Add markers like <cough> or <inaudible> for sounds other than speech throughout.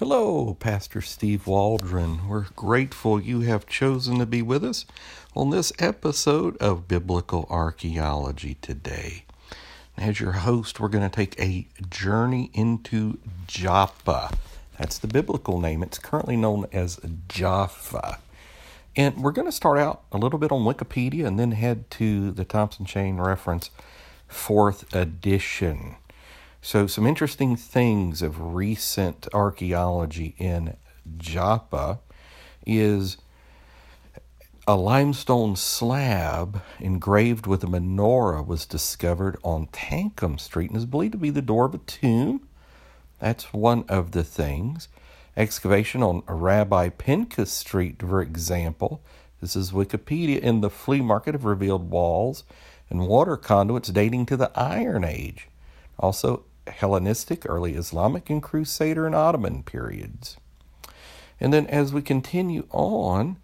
Hello, Pastor Steve Waldron. We're grateful you have chosen to be with us on this episode of Biblical Archaeology today. As your host, we're going to take a journey into Joppa. That's the biblical name. It's currently known as Jaffa. And we're going to start out a little bit on Wikipedia and then head to the Thompson Chain Reference, fourth edition. So, some interesting things of recent archaeology in Joppa is a limestone slab engraved with a menorah was discovered on Tanhum Street and is believed to be the door of a tomb. That's one of the things. Excavation on Rabbi Pinchas Street, for example. This is Wikipedia. In the flea market have revealed walls and water conduits dating to the Iron Age. Also, Hellenistic, early Islamic, and Crusader and Ottoman periods. And then as we continue on,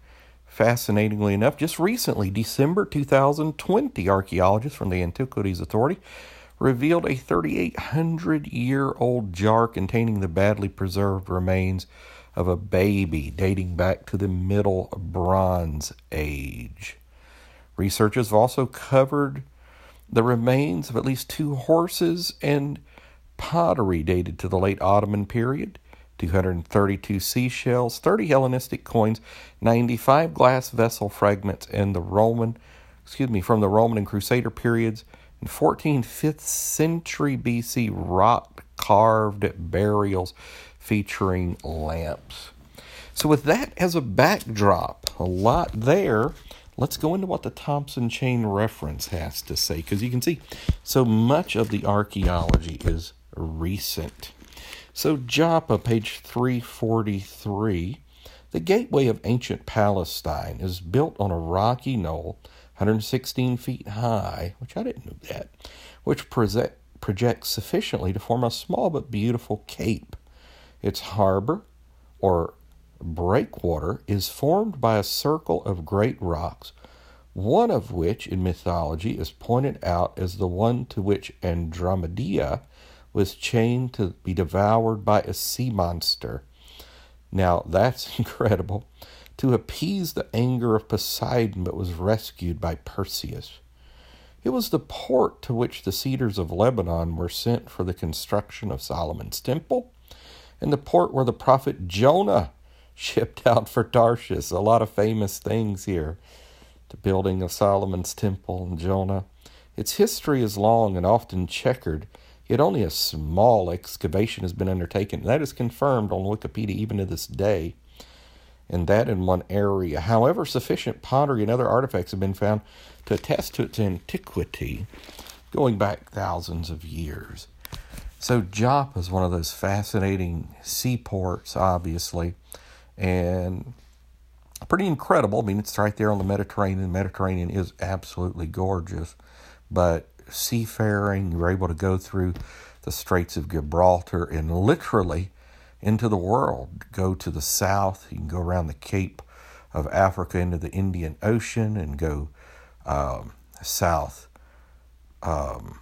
fascinatingly enough, just recently, December 2020, archaeologists from the Antiquities Authority revealed a 3,800 year old jar containing the badly preserved remains of a baby dating back to the Middle Bronze Age. Researchers have also covered the remains of at least two horses and pottery dated to the late Ottoman period, 232 seashells, 30 Hellenistic coins, 95 glass vessel fragments, and the Roman, excuse me, from the Roman and Crusader periods, and 14 5th century BC rock carved burials featuring lamps. So, with that as a backdrop, a lot there. Let's go into what the Thompson Chain reference has to say because you can see so much of the archaeology is recent. So, Joppa, page 343, the gateway of ancient Palestine is built on a rocky knoll, 116 feet high, which I didn't know that, which projects sufficiently to form a small but beautiful cape. Its harbor, or breakwater, is formed by a circle of great rocks, one of which in mythology is pointed out as the one to which Andromeda was chained to be devoured by a sea monster. Now that's <laughs> incredible. To appease the anger of Poseidon, but was rescued by Perseus. It was the port to which the cedars of Lebanon were sent for the construction of Solomon's temple, and the port where the prophet Jonah <laughs> shipped out for Tarshish. A lot of famous things here. The building of Solomon's temple and Jonah. Its history is long and often checkered Yet only a small excavation has been undertaken. That is confirmed on Wikipedia even to this day. And that in one area. However, sufficient pottery and other artifacts have been found to attest to its antiquity, going back thousands of years. So Joppa is one of those fascinating seaports, obviously, and pretty incredible. I mean, it's right there on the Mediterranean. The Mediterranean is absolutely gorgeous, but seafaring. You were able to go through the Straits of Gibraltar and literally into the world. Go to the south. You can go around the Cape of Africa into the Indian Ocean and go um, south um,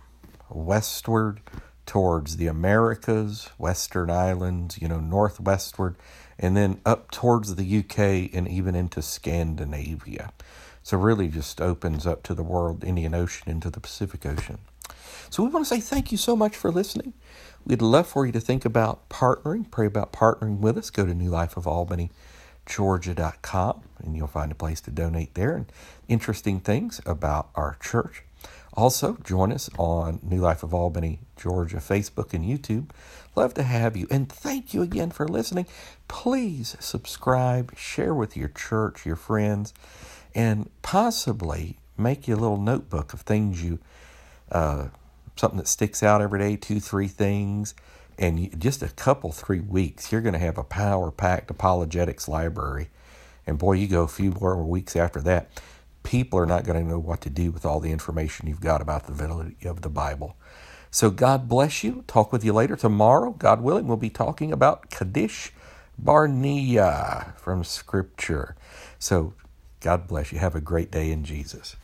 westward towards the Americas, Western Islands, you know, northwestward, and then up towards the UK and even into Scandinavia. So really just opens up to the world, Indian Ocean, into the Pacific Ocean. So we want to say thank you so much for listening. We'd love for you to think about partnering, pray about partnering with us. Go to newlifeofalbanygeorgia.com and you'll find a place to donate there and interesting things about our church. Also, join us on New Life of Albany, Georgia, Facebook and YouTube. Love to have you. And thank you again for listening. Please subscribe, share with your church, your friends and possibly make you a little notebook of things you, uh, something that sticks out every day, two, three things. And you, just a couple, three weeks, you're going to have a power packed apologetics library. And boy, you go a few more weeks after that, people are not going to know what to do with all the information you've got about the validity of the Bible. So God bless you. Talk with you later. Tomorrow, God willing, we'll be talking about Kadesh Barnea from Scripture. So God bless you. Have a great day in Jesus.